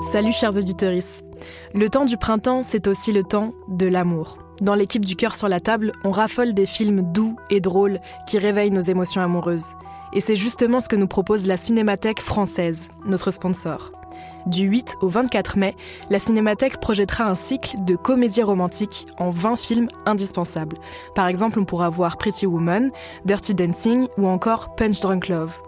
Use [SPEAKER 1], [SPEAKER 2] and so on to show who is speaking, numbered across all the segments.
[SPEAKER 1] Salut chers auditeurs. Le temps du printemps, c'est aussi le temps de l'amour. Dans l'équipe du cœur sur la table, on raffole des films doux et drôles qui réveillent nos émotions amoureuses. Et c'est justement ce que nous propose la Cinémathèque française, notre sponsor. Du 8 au 24 mai, la Cinémathèque projettera un cycle de comédies romantiques en 20 films indispensables. Par exemple, on pourra voir Pretty Woman, Dirty Dancing ou encore Punch Drunk Love.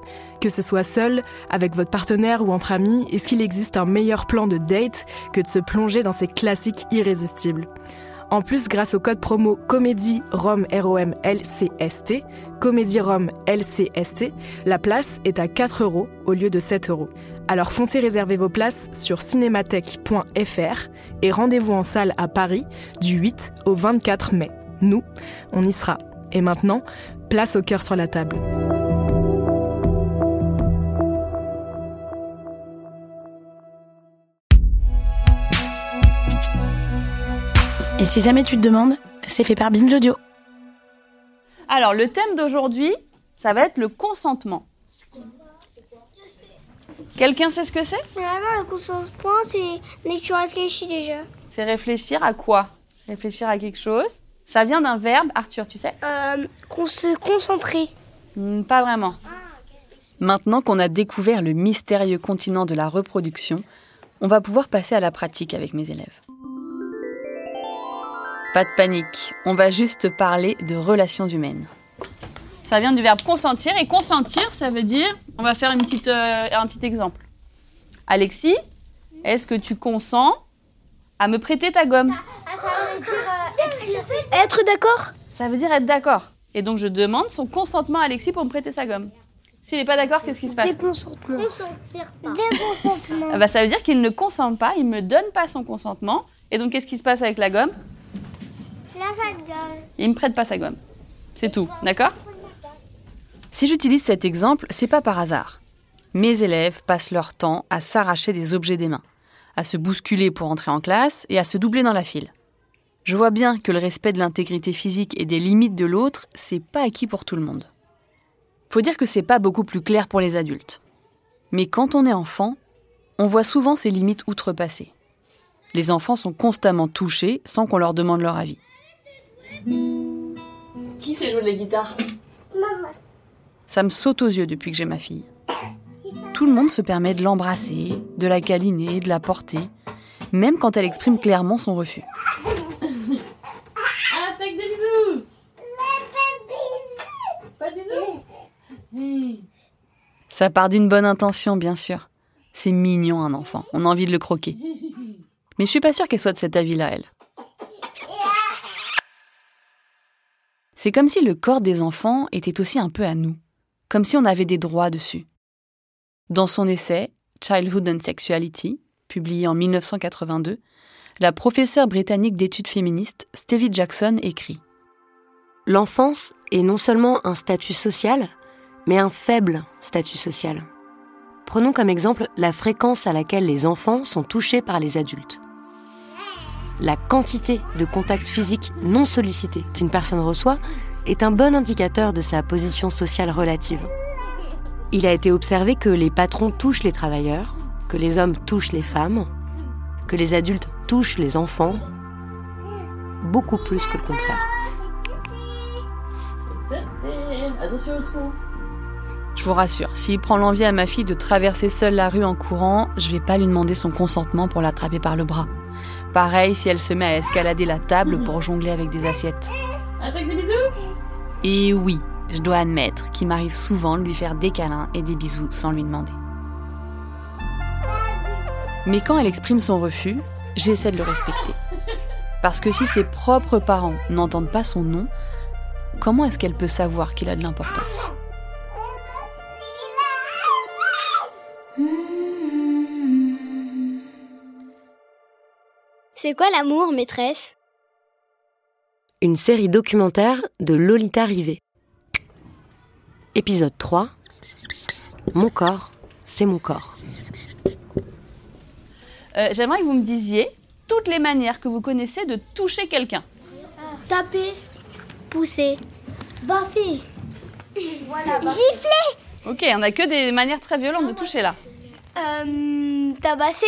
[SPEAKER 1] Que ce soit seul, avec votre partenaire ou entre amis, est-ce qu'il existe un meilleur plan de date que de se plonger dans ces classiques irrésistibles? En plus, grâce au code promo Comédie Rome ROM LCST, Comédie Rome LCST, la place est à 4 euros au lieu de 7 euros. Alors foncez réserver vos places sur cinémathèque.fr et rendez-vous en salle à Paris du 8 au 24 mai. Nous, on y sera. Et maintenant, place au cœur sur la table.
[SPEAKER 2] Et si jamais tu te demandes, c'est fait par Binge Audio.
[SPEAKER 3] Alors, le thème d'aujourd'hui, ça va être le consentement. Quelqu'un sait ce que c'est?
[SPEAKER 4] Finalement, le consentement, c'est dès que tu réfléchis déjà.
[SPEAKER 3] C'est réfléchir à quoi? Réfléchir à quelque chose. Ça vient d'un verbe, Arthur, tu sais?
[SPEAKER 4] Euh, qu'on se concentrer.
[SPEAKER 3] Hmm, Pas vraiment. Maintenant qu'on a découvert le mystérieux continent de la reproduction, on va pouvoir passer à la pratique avec mes élèves. Pas de panique, on va juste parler de relations humaines. Ça vient du verbe consentir, et consentir, ça veut dire, on va faire une petite, euh, un petit exemple. Alexis, est-ce que tu consens à me prêter ta gomme?
[SPEAKER 4] Être d'accord?
[SPEAKER 3] Ça veut dire être d'accord. Et donc je demande son consentement à Alexis pour me prêter sa gomme. S'il n'est pas d'accord, qu'est-ce qui se passe?
[SPEAKER 4] Déconsentement. Consentir pas. Déconsentement.
[SPEAKER 3] Ah bah, Ça veut dire qu'il ne consent pas, il ne me donne pas son consentement. Et donc qu'est-ce qui se passe avec la gomme? Il me prête pas sa gomme. C'est tout, d'accord? Si j'utilise cet exemple, c'est pas par hasard. Mes élèves passent leur temps à s'arracher des objets des mains, à se bousculer pour entrer en classe et à se doubler dans la file. Je vois bien que le respect de l'intégrité physique et des limites de l'autre, c'est pas acquis pour tout le monde. Faut dire que c'est pas beaucoup plus clair pour les adultes. Mais quand on est enfant, on voit souvent ces limites outrepassées. Les enfants sont constamment touchés sans qu'on leur demande leur avis. Qui sait jouer de la guitare?
[SPEAKER 4] Maman.
[SPEAKER 3] Ça me saute aux yeux depuis que j'ai ma fille. Tout le monde se permet de l'embrasser, de la câliner, de la porter, même quand elle exprime clairement son refus. Attaque des bisous Pas de bisous Ça part d'une bonne intention, bien sûr. C'est mignon un enfant, on a envie de le croquer. Mais je suis pas sûre qu'elle soit de cet avis-là, elle. C'est comme si le corps des enfants était aussi un peu à nous, comme si on avait des droits dessus. Dans son essai Childhood and Sexuality, publié en 1982, la professeure britannique d'études féministes Stevie Jackson écrit
[SPEAKER 5] L'enfance est non seulement un statut social, mais un faible statut social. Prenons comme exemple la fréquence à laquelle les enfants sont touchés par les adultes. La quantité de contacts physiques non sollicités qu'une personne reçoit est un bon indicateur de sa position sociale relative. Il a été observé que les patrons touchent les travailleurs, que les hommes touchent les femmes, que les adultes touchent les enfants, beaucoup plus que le contraire.
[SPEAKER 3] Je vous rassure, s'il prend l'envie à ma fille de traverser seule la rue en courant, je vais pas lui demander son consentement pour l'attraper par le bras. Pareil si elle se met à escalader la table pour jongler avec des assiettes. Et oui, je dois admettre qu'il m'arrive souvent de lui faire des câlins et des bisous sans lui demander. Mais quand elle exprime son refus, j'essaie de le respecter. Parce que si ses propres parents n'entendent pas son nom, comment est-ce qu'elle peut savoir qu'il a de l'importance?
[SPEAKER 4] C'est quoi l'amour, maîtresse?
[SPEAKER 5] Une série documentaire de Lolita Rivet. Épisode 3. Mon corps, c'est mon corps.
[SPEAKER 3] Euh, J'aimerais que vous me disiez toutes les manières que vous connaissez de toucher quelqu'un.
[SPEAKER 4] Taper. Pousser. Baffer. Voilà, Gifler.
[SPEAKER 3] Ok, on a que des manières très violentes de toucher là.
[SPEAKER 4] Euh, tabasser.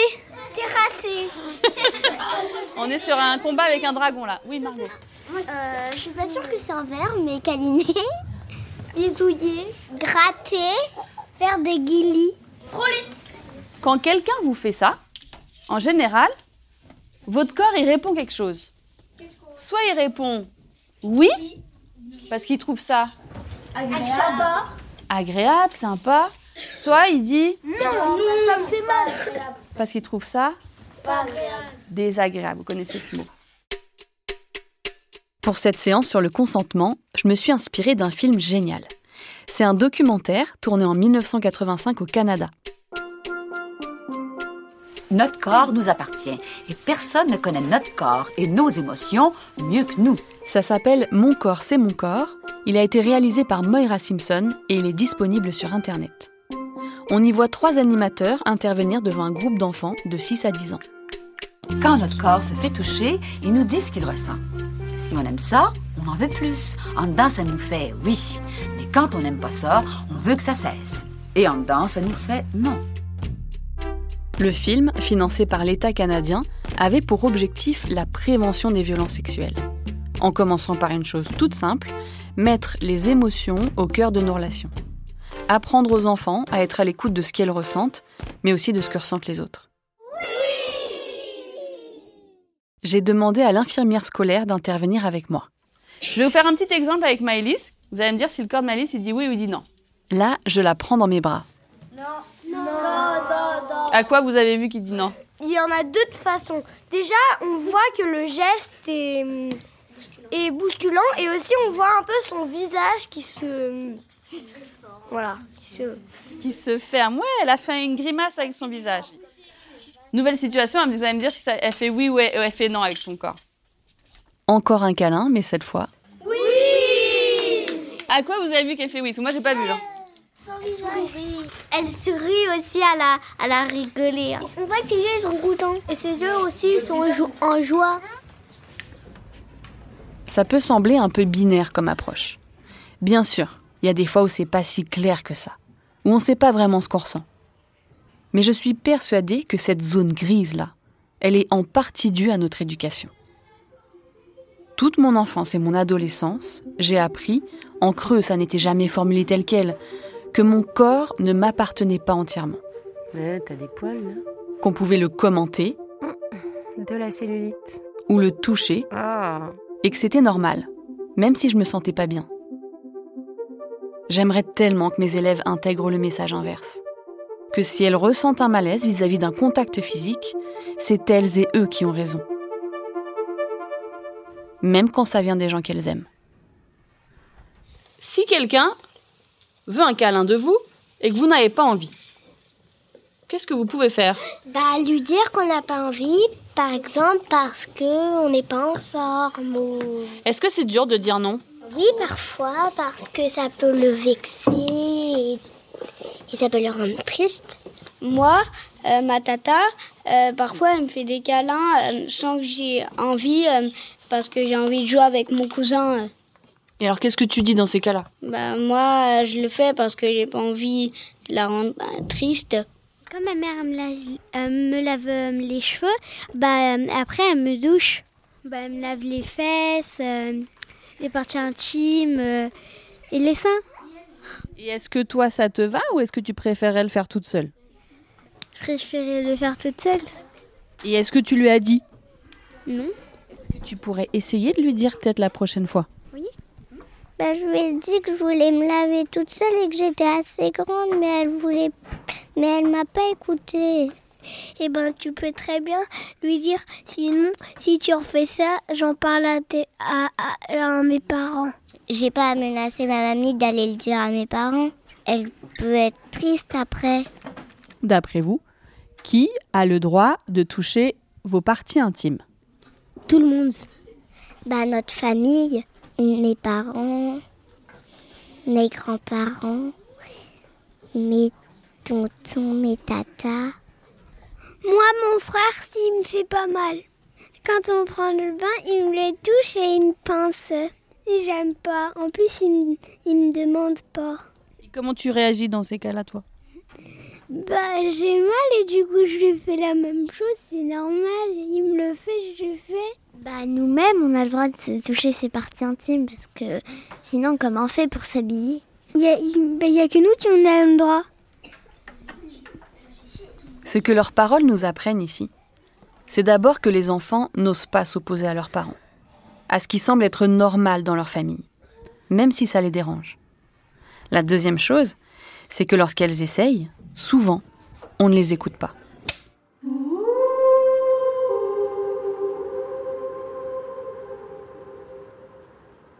[SPEAKER 4] Terrasser.
[SPEAKER 3] On est sur un combat avec un dragon là. Oui, Margot.
[SPEAKER 4] Euh, je suis pas sûre que c'est un verbe, mais câliner. Bisouiller. Gratter. Faire des guilis. Frôler.
[SPEAKER 3] Quand quelqu'un vous fait ça, en général, votre corps il répond quelque chose. Soit il répond oui, parce qu'il trouve ça
[SPEAKER 4] Sympa.
[SPEAKER 3] agréable, sympa. Soit il dit
[SPEAKER 4] ça me fait mal.
[SPEAKER 3] parce qu'il trouve ça
[SPEAKER 4] Pas agréable.
[SPEAKER 3] désagréable. Vous connaissez ce mot. Pour cette séance sur le consentement, je me suis inspirée d'un film génial. C'est un documentaire tourné en 1985 au Canada.
[SPEAKER 6] Notre corps nous appartient et personne ne connaît notre corps et nos émotions mieux que nous.
[SPEAKER 3] Ça s'appelle Mon corps, c'est mon corps. Il a été réalisé par Moira Simpson et il est disponible sur Internet. On y voit trois animateurs intervenir devant un groupe d'enfants de 6 à 10 ans.
[SPEAKER 6] Quand notre corps se fait toucher, il nous dit ce qu'il ressent. Si on aime ça, on en veut plus. En dedans, ça nous fait oui. Mais quand on n'aime pas ça, on veut que ça cesse. Et en dedans, ça nous fait non.
[SPEAKER 3] Le film, financé par l'État canadien, avait pour objectif la prévention des violences sexuelles. En commençant par une chose toute simple, mettre les émotions au cœur de nos relations. Apprendre aux enfants à être à l'écoute de ce qu'elles ressentent, mais aussi de ce que ressentent les autres. J'ai demandé à l'infirmière scolaire d'intervenir avec moi. Je vais vous faire un petit exemple avec Maëlys. Vous allez me dire si le corps de Maëlys il dit oui ou il dit non. Là, je la prends dans mes bras.
[SPEAKER 4] Non. Non. Non. Non.
[SPEAKER 3] À quoi vous avez vu qu'il dit non?
[SPEAKER 4] Il y en a deux de façons. Déjà, on voit que le geste est, est bousculant et aussi on voit un peu son visage qui se. Voilà. Qui se...
[SPEAKER 3] Qui se ferme. Ouais, elle a fait une grimace avec son visage. Nouvelle situation, vous allez me dire si ça, elle fait oui ou elle, elle fait non avec son corps. Encore un câlin, mais cette fois.
[SPEAKER 4] Oui
[SPEAKER 3] À quoi vous avez vu qu'elle fait oui? Parce que moi, j'ai pas vu. hein.
[SPEAKER 4] Elle sourit aussi à la, à la rigoler. On voit que ses yeux ils sont contents. Et ses yeux aussi sont en joie.
[SPEAKER 3] Ça peut sembler un peu binaire comme approche. Bien sûr, il y a des fois où c'est pas si clair que ça, où on sait pas vraiment ce qu'on ressent. Mais je suis persuadée que cette zone grise-là, elle est en partie due à notre éducation. Toute mon enfance et mon adolescence, j'ai appris, en creux, ça n'était jamais formulé tel quel, que mon corps ne m'appartenait pas entièrement,
[SPEAKER 5] Ouais, t'as des poils là
[SPEAKER 3] qu'on pouvait le commenter
[SPEAKER 5] De la cellulite.
[SPEAKER 3] ou le toucher,
[SPEAKER 5] Ah.
[SPEAKER 3] et que c'était normal, même si je me sentais pas bien. J'aimerais tellement que mes élèves intègrent le message inverse. Que si elles ressentent un malaise vis-à-vis d'un contact physique, c'est elles et eux qui ont raison. Même quand ça vient des gens qu'elles aiment. Si quelqu'un veut un câlin de vous et que vous n'avez pas envie, qu'est-ce que vous pouvez faire?
[SPEAKER 4] Bah, lui dire qu'on n'a pas envie, par exemple, parce que on n'est pas en forme ou...
[SPEAKER 3] Est-ce que c'est dur de dire non?
[SPEAKER 4] Oui, parfois, parce que ça peut le vexer et, et ça peut le rendre triste.
[SPEAKER 7] Moi, euh, ma tata, euh, parfois elle me fait des câlins euh, sans que j'ai envie, euh, parce que j'ai envie de jouer avec mon cousin. euh.
[SPEAKER 3] Et alors qu'est-ce que tu dis dans ces cas-là?
[SPEAKER 7] Bah, moi, euh, je le fais parce que j'ai pas envie de la rendre euh, triste.
[SPEAKER 4] Quand ma mère me lave, euh, me lave euh, les cheveux, bah, euh, après elle me douche. Bah, elle me lave les fesses, euh, les parties intimes euh, et les seins.
[SPEAKER 3] Et est-ce que toi ça te va ou est-ce que tu préférais le faire toute seule?
[SPEAKER 4] Je préférais le faire toute seule.
[SPEAKER 3] Et est-ce que tu lui as dit?
[SPEAKER 4] Non.
[SPEAKER 3] Est-ce que tu pourrais essayer de lui dire peut-être la prochaine fois?
[SPEAKER 4] Bah, je lui ai dit que je voulais me laver toute seule et que j'étais assez grande, mais elle voulait, mais elle m'a pas écoutée. Eh ben, tu peux très bien lui dire, sinon, si tu refais ça, j'en parle à, tes- à, à- à mes parents. J'ai pas à menacer ma mamie d'aller le dire à mes parents. Elle peut être triste après.
[SPEAKER 3] D'après vous, qui a le droit de toucher vos parties intimes?
[SPEAKER 8] Tout le monde. Bah, notre famille, mes parents, mes grands-parents, mes tontons, mes tatas. Moi, mon frère, s'il me fait pas mal. Quand on prend le bain, il me le touche et il me pince. Et j'aime pas. En plus, il me, il me demande pas.
[SPEAKER 9] Et comment tu réagis dans ces cas-là, toi?
[SPEAKER 8] Bah, j'ai mal et du coup, je lui fais la même chose. C'est normal. Il me le fait, je le fais. Bah, nous-mêmes, on a le droit de se toucher ses parties intimes parce que sinon, comment on fait pour s'habiller? Il y, a- il- bah, y a que nous qui en avons le droit.
[SPEAKER 9] Ce que leurs paroles nous apprennent ici, c'est d'abord que les enfants n'osent pas s'opposer à leurs parents, à ce qui semble être normal dans leur famille, même si ça les dérange. La deuxième chose, c'est que lorsqu'elles essayent, souvent, on ne les écoute pas.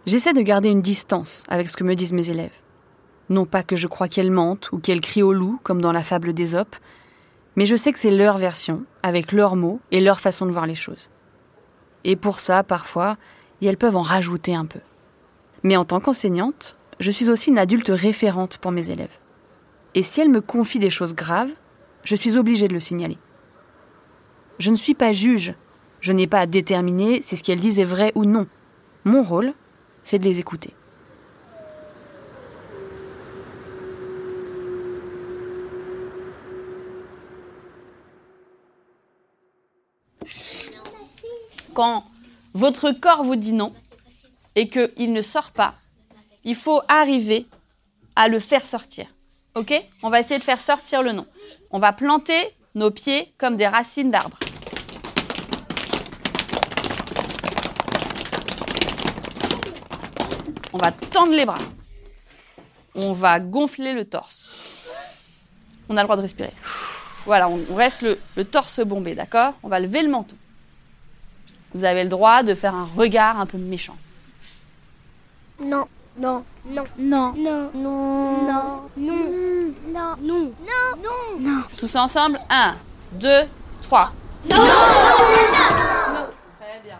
[SPEAKER 9] J'essaie de garder une distance avec ce que me disent mes élèves. Non pas que je crois qu'elles mentent ou qu'elles crient au loup, comme dans la fable d'Ésope, mais je sais que c'est leur version, avec leurs mots et leur façon de voir les choses. Et pour ça, parfois, elles peuvent en rajouter un peu. Mais en tant qu'enseignante, je suis aussi une adulte référente pour mes élèves. Et si elles me confient des choses graves, je suis obligée de le signaler. Je ne suis pas juge, je n'ai pas à déterminer si ce qu'elles disent est vrai ou non. Mon rôle, c'est de les écouter. Quand votre corps vous dit non et qu'il ne sort pas, il faut arriver à le faire sortir. Ok? On va essayer de faire sortir le non. On va planter nos pieds comme des racines d'arbres. On va tendre les bras. On va gonfler le torse. On a le droit de respirer. Voilà, on reste le, torse bombé, d'accord? On va lever le menton. Vous avez le droit de faire un regard un peu méchant.
[SPEAKER 8] Non. Non. Non. Non. Non. Non. Non. Non. Non. Non. Non. Non.
[SPEAKER 9] Tous ensemble 1, 2, 3.
[SPEAKER 8] Non.
[SPEAKER 9] Très bien.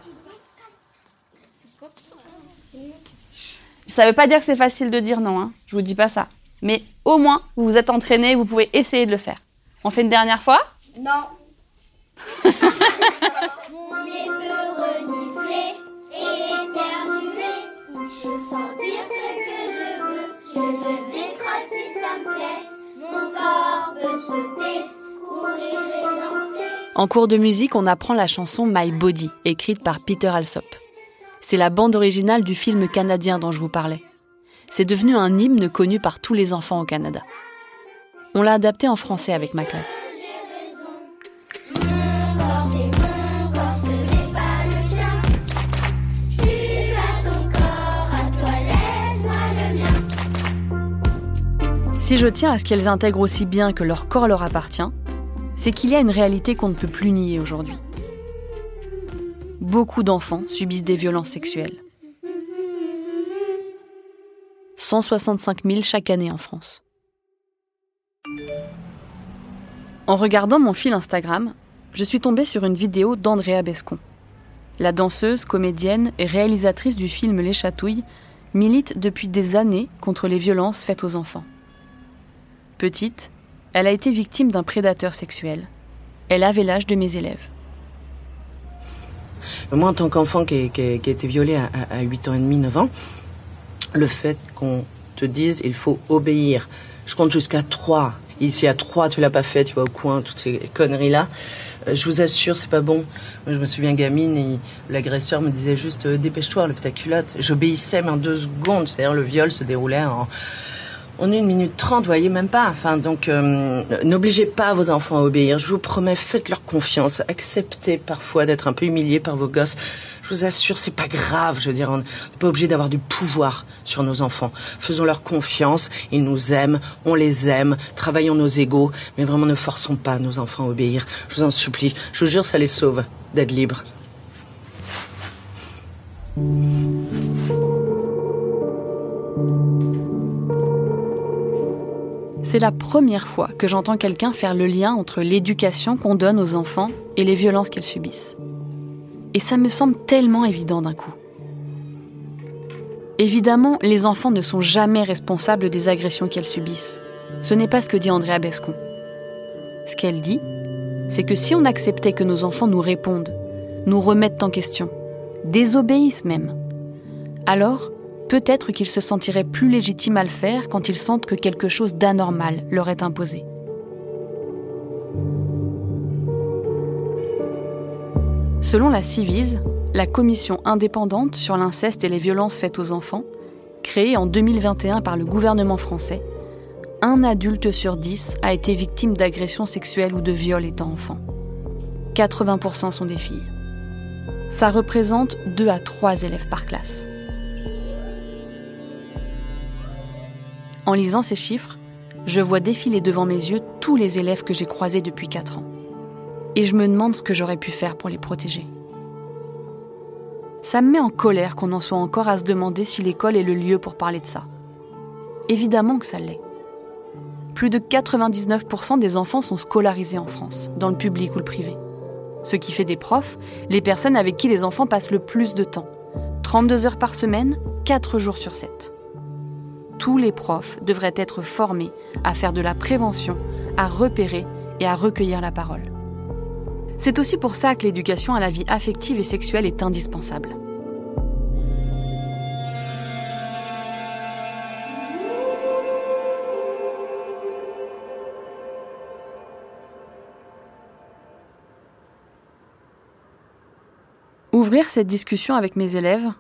[SPEAKER 9] Ça veut pas dire que c'est facile de dire non, hein. je vous dis pas ça. Mais au moins, vous vous êtes entraîné, vous pouvez essayer de le faire. On fait une dernière fois
[SPEAKER 8] Non.
[SPEAKER 3] En cours de musique, on apprend la chanson My Body, écrite par Peter Alsop. C'est la bande originale du film canadien dont je vous parlais. C'est devenu un hymne connu par tous les enfants au Canada. On l'a adapté en français avec ma classe. Si je tiens à ce qu'elles intègrent aussi bien que leur corps leur appartient, c'est qu'il y a une réalité qu'on ne peut plus nier aujourd'hui. Beaucoup d'enfants subissent des violences sexuelles. 165 000 chaque année en France. En regardant mon fil Instagram, je suis tombée sur une vidéo d'Andrea Bescon. La danseuse, comédienne et réalisatrice du film Les Chatouilles milite depuis des années contre les violences faites aux enfants. Petite, elle a été victime d'un prédateur sexuel. Elle avait l'âge de mes élèves.
[SPEAKER 10] Moi, en tant qu'enfant qui, a- été violé à, à- à 8 ans et demi, 9 ans, le fait qu'on te dise il faut obéir. Je compte jusqu'à 3. Ici à 3, tu l'as pas fait, tu vas au coin, toutes ces conneries-là. Euh, je vous assure, c'est pas bon. Je me souviens gamine et l'agresseur me disait juste euh, dépêche-toi, lève ta culotte. J'obéissais, mais en deux secondes. C'est-à-dire le viol se déroulait en, en une minute trente, voyez même pas. Enfin, donc, euh, n'obligez pas vos enfants à obéir. Je vous promets, faites-leur confiance. Acceptez parfois d'être un peu humilié par vos gosses. Je vous assure, c'est pas grave. Je veux dire, on n'est pas obligé d'avoir du pouvoir sur nos enfants. Faisons-leur confiance. Ils nous aiment. On les aime. Travaillons nos égaux. Mais vraiment, ne forçons pas nos enfants à obéir. Je vous en supplie. Je vous jure, ça les sauve d'être libres.
[SPEAKER 3] C'est la première fois que j'entends quelqu'un faire le lien entre l'éducation qu'on donne aux enfants et les violences qu'ils subissent. Et ça me semble tellement évident d'un coup. Évidemment, les enfants ne sont jamais responsables des agressions qu'elles subissent. Ce n'est pas ce que dit Andrea Bescon. Ce qu'elle dit, c'est que si on acceptait que nos enfants nous répondent, nous remettent en question, désobéissent même, alors peut-être qu'ils se sentiraient plus légitimes à le faire quand ils sentent que quelque chose d'anormal leur est imposé. Selon la Civise, la commission indépendante sur l'inceste et les violences faites aux enfants, créée en 2021 par le gouvernement français, un adulte sur dix a été victime d'agressions sexuelles ou de viols étant enfant. 80% sont des filles. Ça représente 2 à 3 élèves par classe. En lisant ces chiffres, je vois défiler devant mes yeux tous les élèves que j'ai croisés depuis 4 ans. Et je me demande ce que j'aurais pu faire pour les protéger. Ça me met en colère qu'on en soit encore à se demander si l'école est le lieu pour parler de ça. Évidemment que ça l'est. Plus de 99% des enfants sont scolarisés en France, dans le public ou le privé. Ce qui fait des profs les personnes avec qui les enfants passent le plus de temps. 32 heures par semaine, 4 jours sur 7. Tous les profs devraient être formés à faire de la prévention, à repérer et à recueillir la parole. C'est aussi pour ça que l'éducation à la vie affective et sexuelle est indispensable. Ouvrir cette discussion avec mes élèves,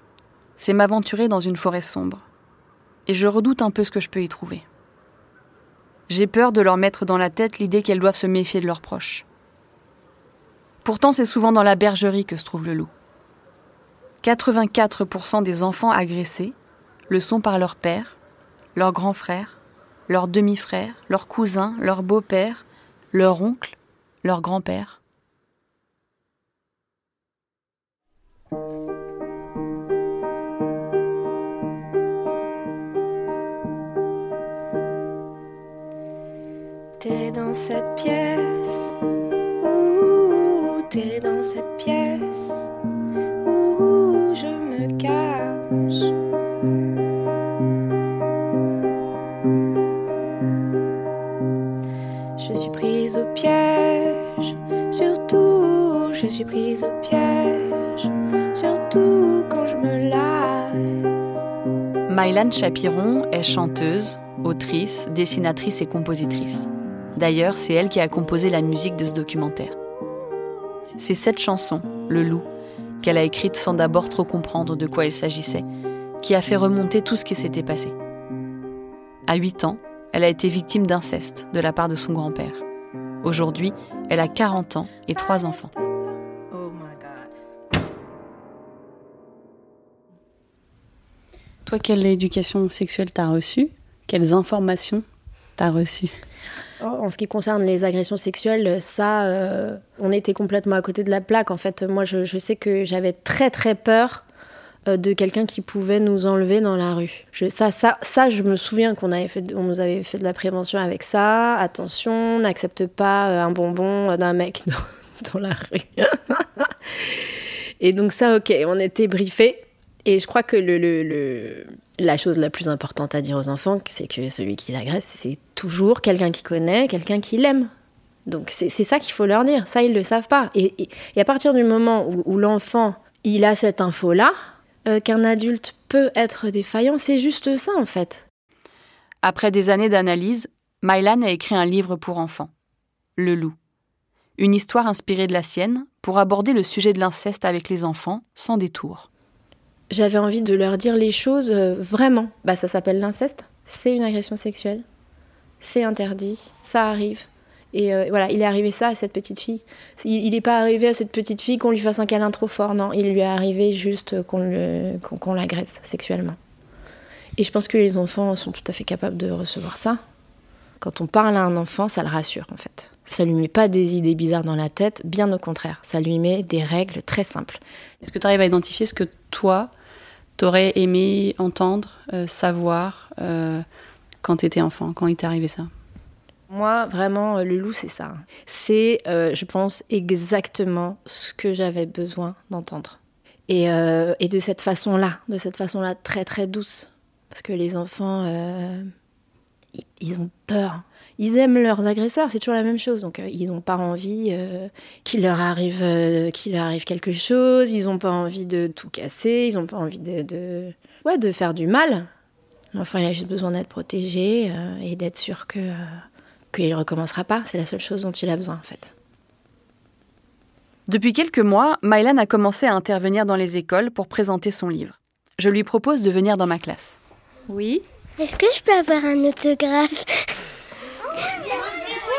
[SPEAKER 3] c'est m'aventurer dans une forêt sombre. Et je redoute un peu ce que je peux y trouver. J'ai peur de leur mettre dans la tête l'idée qu'elles doivent se méfier de leurs proches. Pourtant, c'est souvent dans la bergerie que se trouve le loup. 84% des enfants agressés le sont par leur père, leur grand frère, leur demi-frère, leur cousin, leur beau-père, leur oncle, leur grand-père.
[SPEAKER 11] Cette pièce t'es dans cette pièce où je me cache. Je suis prise au piège, surtout je suis prise au piège, surtout quand je me lave.
[SPEAKER 3] Mylan Chapiron est chanteuse, autrice, dessinatrice et compositrice. D'ailleurs, c'est elle qui a composé la musique de ce documentaire. C'est cette chanson, Le Loup, qu'elle a écrite sans d'abord trop comprendre de quoi il s'agissait, qui a fait remonter tout ce qui s'était passé. À 8 ans, elle a été victime d'inceste de la part de son grand-père. Aujourd'hui, elle a 40 ans et 3 enfants. Toi, quelle éducation sexuelle t'as reçue? Quelles informations t'as reçues?
[SPEAKER 12] En ce qui concerne les agressions sexuelles, ça, euh, on était complètement à côté de la plaque. En fait, moi, je, sais que j'avais très très peur euh, de quelqu'un qui pouvait nous enlever dans la rue. ça, ça, ça, je me souviens qu'on avait fait, on nous avait fait de la prévention avec ça. Attention, n'accepte pas euh, un bonbon d'un mec dans, dans la rue. Et donc ça, ok, on était briefés. Et je crois que le, le, la chose la plus importante à dire aux enfants, c'est que celui qui l'agresse, c'est toujours quelqu'un qui connaît, quelqu'un qui l'aime. Donc c'est ça qu'il faut leur dire. Ça, ils ne le savent pas. Et, à partir du moment où, l'enfant, il a cette info-là, euh, qu'un adulte peut être défaillant, c'est juste ça en fait.
[SPEAKER 3] Après des années d'analyse, Mylan a écrit un livre pour enfants, Le loup. Une histoire inspirée de la sienne pour aborder le sujet de l'inceste avec les enfants sans détour
[SPEAKER 12] j'avais envie de leur dire les choses euh, vraiment. Bah, ça s'appelle l'inceste, c'est une agression sexuelle, c'est interdit, ça arrive. Et euh, voilà, il est arrivé ça à cette petite fille. Il n'est pas arrivé à cette petite fille qu'on lui fasse un câlin trop fort, non. Il lui est arrivé juste qu'on l'agresse sexuellement. Et je pense que les enfants sont tout à fait capables de recevoir ça. Quand on parle à un enfant, ça le rassure en fait. Ça lui met pas des idées bizarres dans la tête, bien au contraire. Ça lui met des règles très simples.
[SPEAKER 3] Est-ce que tu arrives à identifier ce que toi, t'aurais aimé entendre, euh, savoir euh, quand tu étais enfant, quand il t'est arrivé ça
[SPEAKER 12] Moi, vraiment, le loup, c'est ça. C'est, euh, je pense, exactement ce que j'avais besoin d'entendre. Et, euh, et, de cette façon-là, de cette façon-là très très douce. Parce que les enfants, euh, ils ont peur. Ils aiment leurs agresseurs, c'est toujours la même chose. Donc, ils n'ont pas envie qu'il leur, arrive, leur arrive quelque chose, ils n'ont pas envie de tout casser, ils n'ont pas envie de, de, ouais, de faire du mal. L'enfant, il a juste besoin d'être protégé et d'être sûr que qu'il ne recommencera pas. C'est la seule chose dont il a besoin, en fait.
[SPEAKER 3] Depuis quelques mois, Mylan a commencé à intervenir dans les écoles pour présenter son livre. Je lui propose de venir dans ma classe.
[SPEAKER 12] Oui.
[SPEAKER 4] Est-ce que je peux avoir un autographe?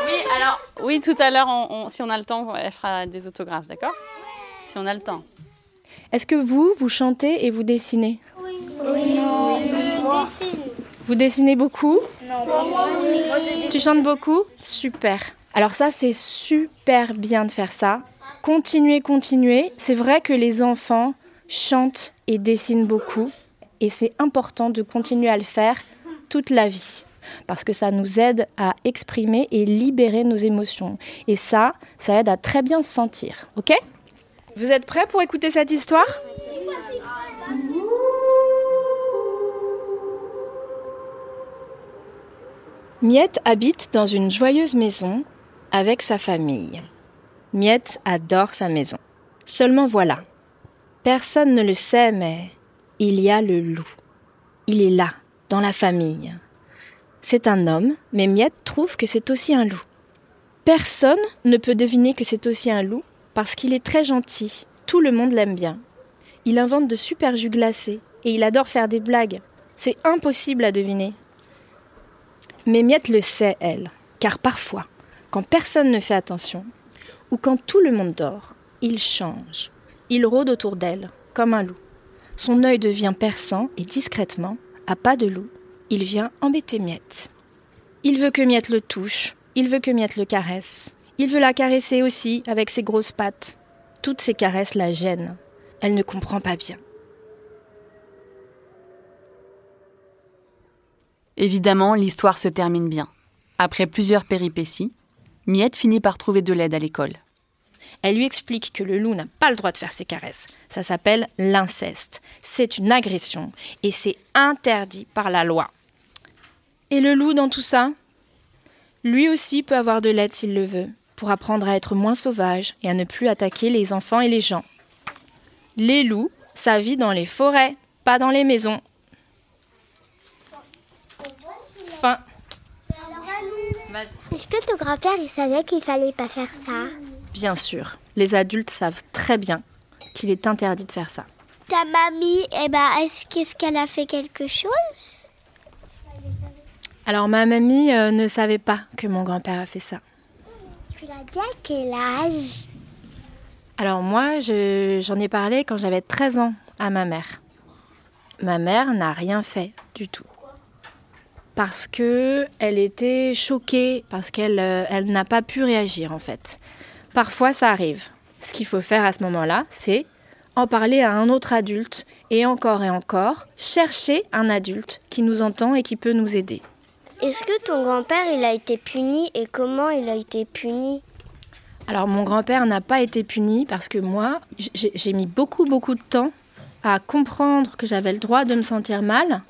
[SPEAKER 3] Oui, alors, oui, tout à l'heure, si on a le temps, elle fera des autographes, d'accord? Si on a le temps.
[SPEAKER 12] Est-ce que vous, vous chantez et vous dessinez?
[SPEAKER 4] Oui. Oui, je dessine.
[SPEAKER 12] Vous dessinez beaucoup
[SPEAKER 4] Non, moi.
[SPEAKER 12] Tu chantes beaucoup Super. Alors ça, c'est super bien de faire ça. Continuez, continuez. C'est vrai que les enfants chantent et dessinent beaucoup. Et c'est important de continuer à le faire toute la vie. Parce que ça nous aide à exprimer et libérer nos émotions. Et ça, ça aide à très bien se sentir. Ok? Vous êtes prêts pour écouter cette histoire? Miette habite dans une joyeuse maison avec sa famille. Miette adore sa maison. Seulement voilà, personne ne le sait, mais il y a le loup. Il est là, dans la famille. C'est un homme, mais Miette trouve que c'est aussi un loup. Personne ne peut deviner que c'est aussi un loup parce qu'il est très gentil. Tout le monde l'aime bien. Il invente de super jus glacés et il adore faire des blagues. C'est impossible à deviner. Mais Miette le sait, elle, car parfois, quand personne ne fait attention, ou quand tout le monde dort, il change. Il rôde autour d'elle, comme un loup. Son œil devient perçant et discrètement, à pas de loup, il vient embêter Miette. Il veut que Miette le touche, il veut que Miette le caresse. Il veut la caresser aussi avec ses grosses pattes. Toutes ces caresses la gênent. Elle ne comprend pas bien.
[SPEAKER 3] Évidemment, l'histoire se termine bien. Après plusieurs péripéties, Miette finit par trouver de l'aide à l'école.
[SPEAKER 12] Elle lui explique que le loup n'a pas le droit de faire ses caresses. Ça s'appelle l'inceste. C'est une agression et c'est interdit par la loi. Et le loup dans tout ça? Lui aussi peut avoir de l'aide s'il le veut, pour apprendre à être moins sauvage et à ne plus attaquer les enfants et les gens. Les loups, ça vit dans les forêts, pas dans les maisons. Fin.
[SPEAKER 4] Est-ce que ton grand-père il savait qu'il fallait pas faire ça?
[SPEAKER 12] Bien sûr. Les adultes savent très bien qu'il est interdit de faire ça.
[SPEAKER 4] Ta mamie, eh ben, est-ce qu'elle a fait quelque chose?
[SPEAKER 12] Alors ma mamie euh, ne savait pas que mon grand-père a fait ça.
[SPEAKER 4] Tu l'as dit à quel âge?
[SPEAKER 12] Alors moi, j'en ai parlé quand j'avais 13 ans à ma mère. Ma mère n'a rien fait du tout parce que elle était choquée, parce qu'elle euh, elle n'a pas pu réagir en fait. Parfois ça arrive. Ce qu'il faut faire à ce moment-là, c'est en parler à un autre adulte et encore et encore, chercher un adulte qui nous entend et qui peut nous aider.
[SPEAKER 4] Est-ce que ton grand-père il a été puni et comment il a été puni?
[SPEAKER 12] Alors mon grand-père n'a pas été puni parce que moi, j'ai mis beaucoup beaucoup de temps à comprendre que j'avais le droit de me sentir mal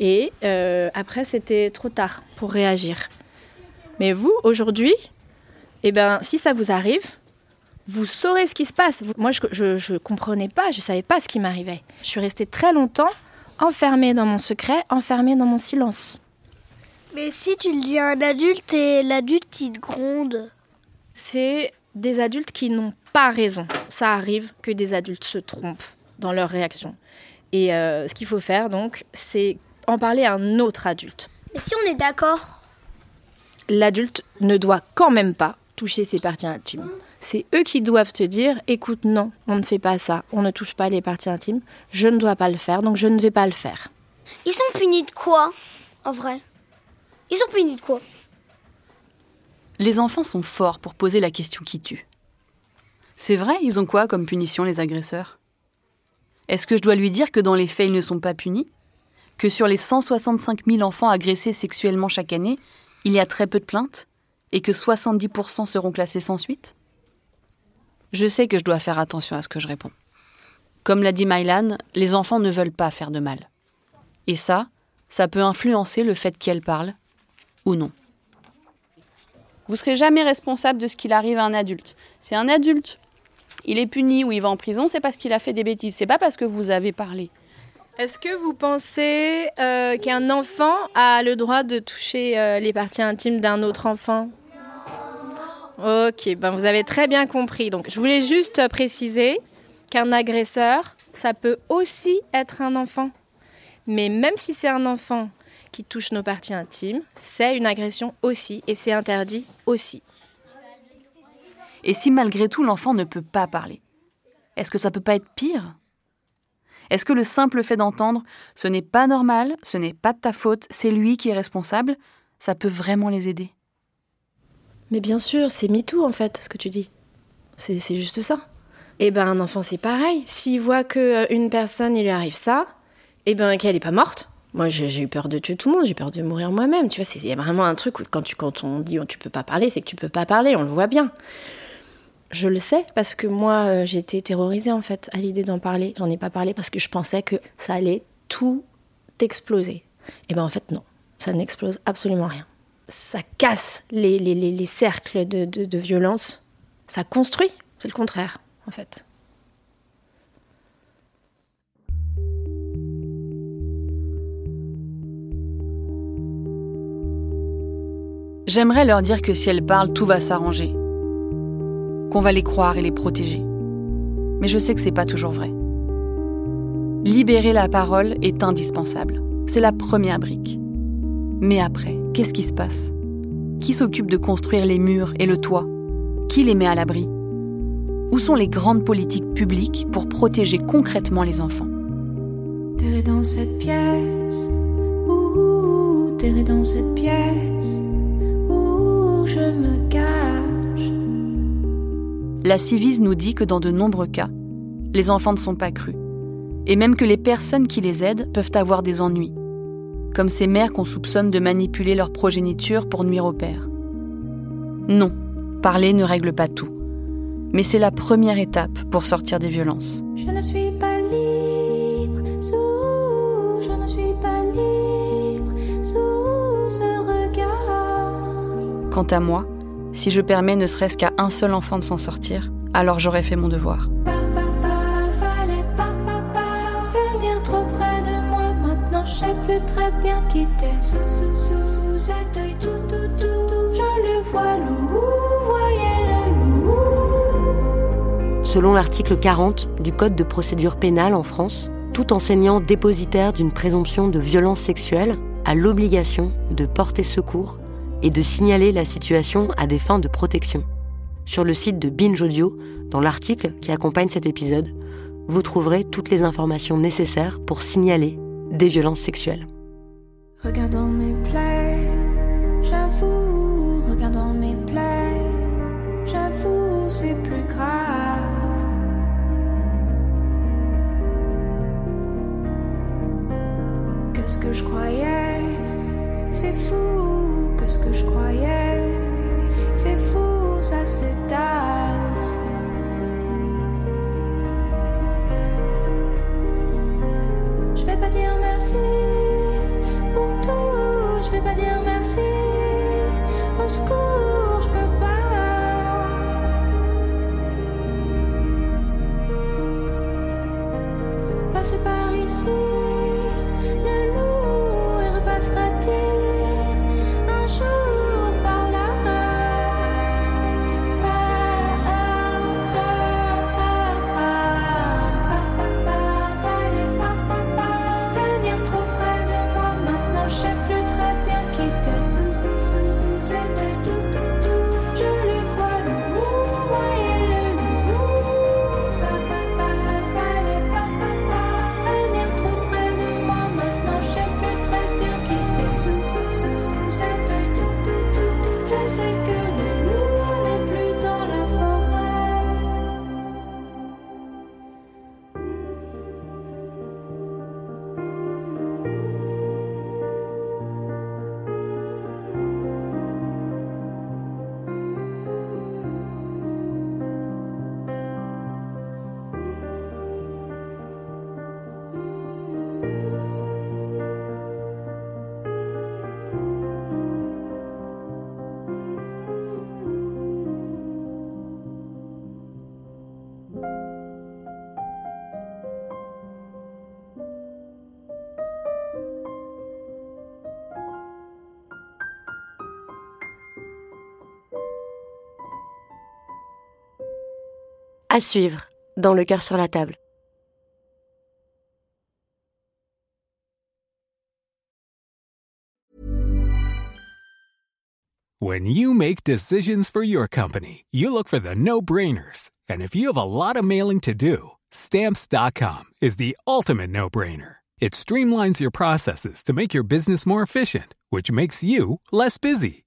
[SPEAKER 12] et euh, après, c'était trop tard pour réagir. Mais vous, aujourd'hui, eh ben, si ça vous arrive, vous saurez ce qui se passe. Moi, je ne comprenais pas, je ne savais pas ce qui m'arrivait. Je suis restée très longtemps enfermée dans mon secret, enfermée dans mon silence.
[SPEAKER 4] Mais si tu le dis à un adulte et l'adulte, il te gronde
[SPEAKER 12] C'est des adultes qui n'ont pas raison. Ça arrive que des adultes se trompent dans leur réaction. Et euh, ce qu'il faut faire, donc, c'est en parler à un autre adulte.
[SPEAKER 4] Mais si on est d'accord
[SPEAKER 12] L'adulte ne doit quand même pas toucher ses parties intimes. C'est eux qui doivent te dire écoute, non, on ne fait pas ça, on ne touche pas les parties intimes, je ne dois pas le faire, donc je ne vais pas le faire.
[SPEAKER 4] Ils sont punis de quoi, en vrai? Ils sont punis de quoi?
[SPEAKER 3] Les enfants sont forts pour poser la question qui tue. C'est vrai, ils ont quoi comme punition, les agresseurs? Est-ce que je dois lui dire que dans les faits, ils ne sont pas punis? Que sur les 165 000 enfants agressés sexuellement chaque année, il y a très peu de plaintes et que 70% seront classées sans suite? Je sais que je dois faire attention à ce que je réponds. Comme l'a dit Mylan, les enfants ne veulent pas faire de mal. Et ça, ça peut influencer le fait qu'elle parle ou non. Vous serez jamais responsable de ce qu'il arrive à un adulte. C'est un adulte, il est puni ou il va en prison, c'est parce qu'il a fait des bêtises, c'est pas parce que vous avez parlé.
[SPEAKER 1] Est-ce que vous pensez euh, qu'un enfant a le droit de toucher euh, les parties intimes d'un autre enfant? Ok, ben vous avez très bien compris. Donc je voulais juste préciser qu'un agresseur, ça peut aussi être un enfant. Mais même si c'est un enfant qui touche nos parties intimes, c'est une agression aussi et c'est interdit aussi.
[SPEAKER 3] Et si malgré tout l'enfant ne peut pas parler, est-ce que ça peut pas être pire? Est-ce que le simple fait d'entendre ce n'est pas normal, ce n'est pas de ta faute, c'est lui qui est responsable, ça peut vraiment les aider?
[SPEAKER 12] Mais bien sûr, c'est MeToo en fait, ce que tu dis. C'est juste ça. Eh ben un enfant c'est pareil. S'il voit que euh, une personne il lui arrive ça, eh ben qu'elle est pas morte. Moi j'ai eu peur de tuer tout le monde, j'ai peur de mourir moi-même. Tu vois, c'est vraiment un truc où quand tu on dit oh, tu peux pas parler, c'est que tu peux pas parler. On le voit bien. Je le sais parce que moi euh, été terrorisée en fait à l'idée d'en parler. J'en ai pas parlé parce que je pensais que ça allait tout exploser. Et eh ben en fait non, ça n'explose absolument rien. Ça casse les, les, les, cercles de, de, de violence. Ça construit, c'est le contraire en fait.
[SPEAKER 3] J'aimerais leur dire que si elles parlent, tout va s'arranger. Qu'on va les croire et les protéger. Mais je sais que c'est pas toujours vrai. Libérer la parole est indispensable. C'est la première brique. Mais après, qu'est-ce qui se passe? Qui s'occupe de construire les murs et le toit? Qui les met à l'abri? Où sont les grandes politiques publiques pour protéger concrètement les enfants?
[SPEAKER 11] Dans cette pièce, ouh, dans cette pièce, je me.
[SPEAKER 3] La Civise nous dit que dans de nombreux cas, les enfants ne sont pas crus, et même que les personnes qui les aident peuvent avoir des ennuis, comme ces mères qu'on soupçonne de manipuler leur progéniture pour nuire au père. Non, parler ne règle pas tout mais c'est la première étape pour sortir des violences.
[SPEAKER 11] Je ne suis pas libre sous, je ne suis pas libre sous ce regard.
[SPEAKER 3] Quant à moi, si je permets ne serait-ce qu'à un seul enfant de s'en sortir, alors j'aurais fait mon devoir.
[SPEAKER 5] Selon l'article 40 du Code de procédure pénale en France, tout enseignant dépositaire d'une présomption de violence sexuelle a l'obligation de porter secours et de signaler la situation à des fins de protection. Sur le site de Binge Audio, dans l'article qui accompagne cet épisode, vous trouverez toutes les informations nécessaires pour signaler des violences sexuelles.
[SPEAKER 11] Mes plaies, j'avoue, mes plaies, j'avoue, c'est plus grave. ce que je croyais. C'est fou
[SPEAKER 5] À suivre dans Le cœur sur la table.
[SPEAKER 13] When you make decisions for your company, you look for the no-brainers. And if you have a lot of mailing to do, stamps.com is the ultimate no-brainer. It streamlines your processes to make your business more efficient, which makes you less busy.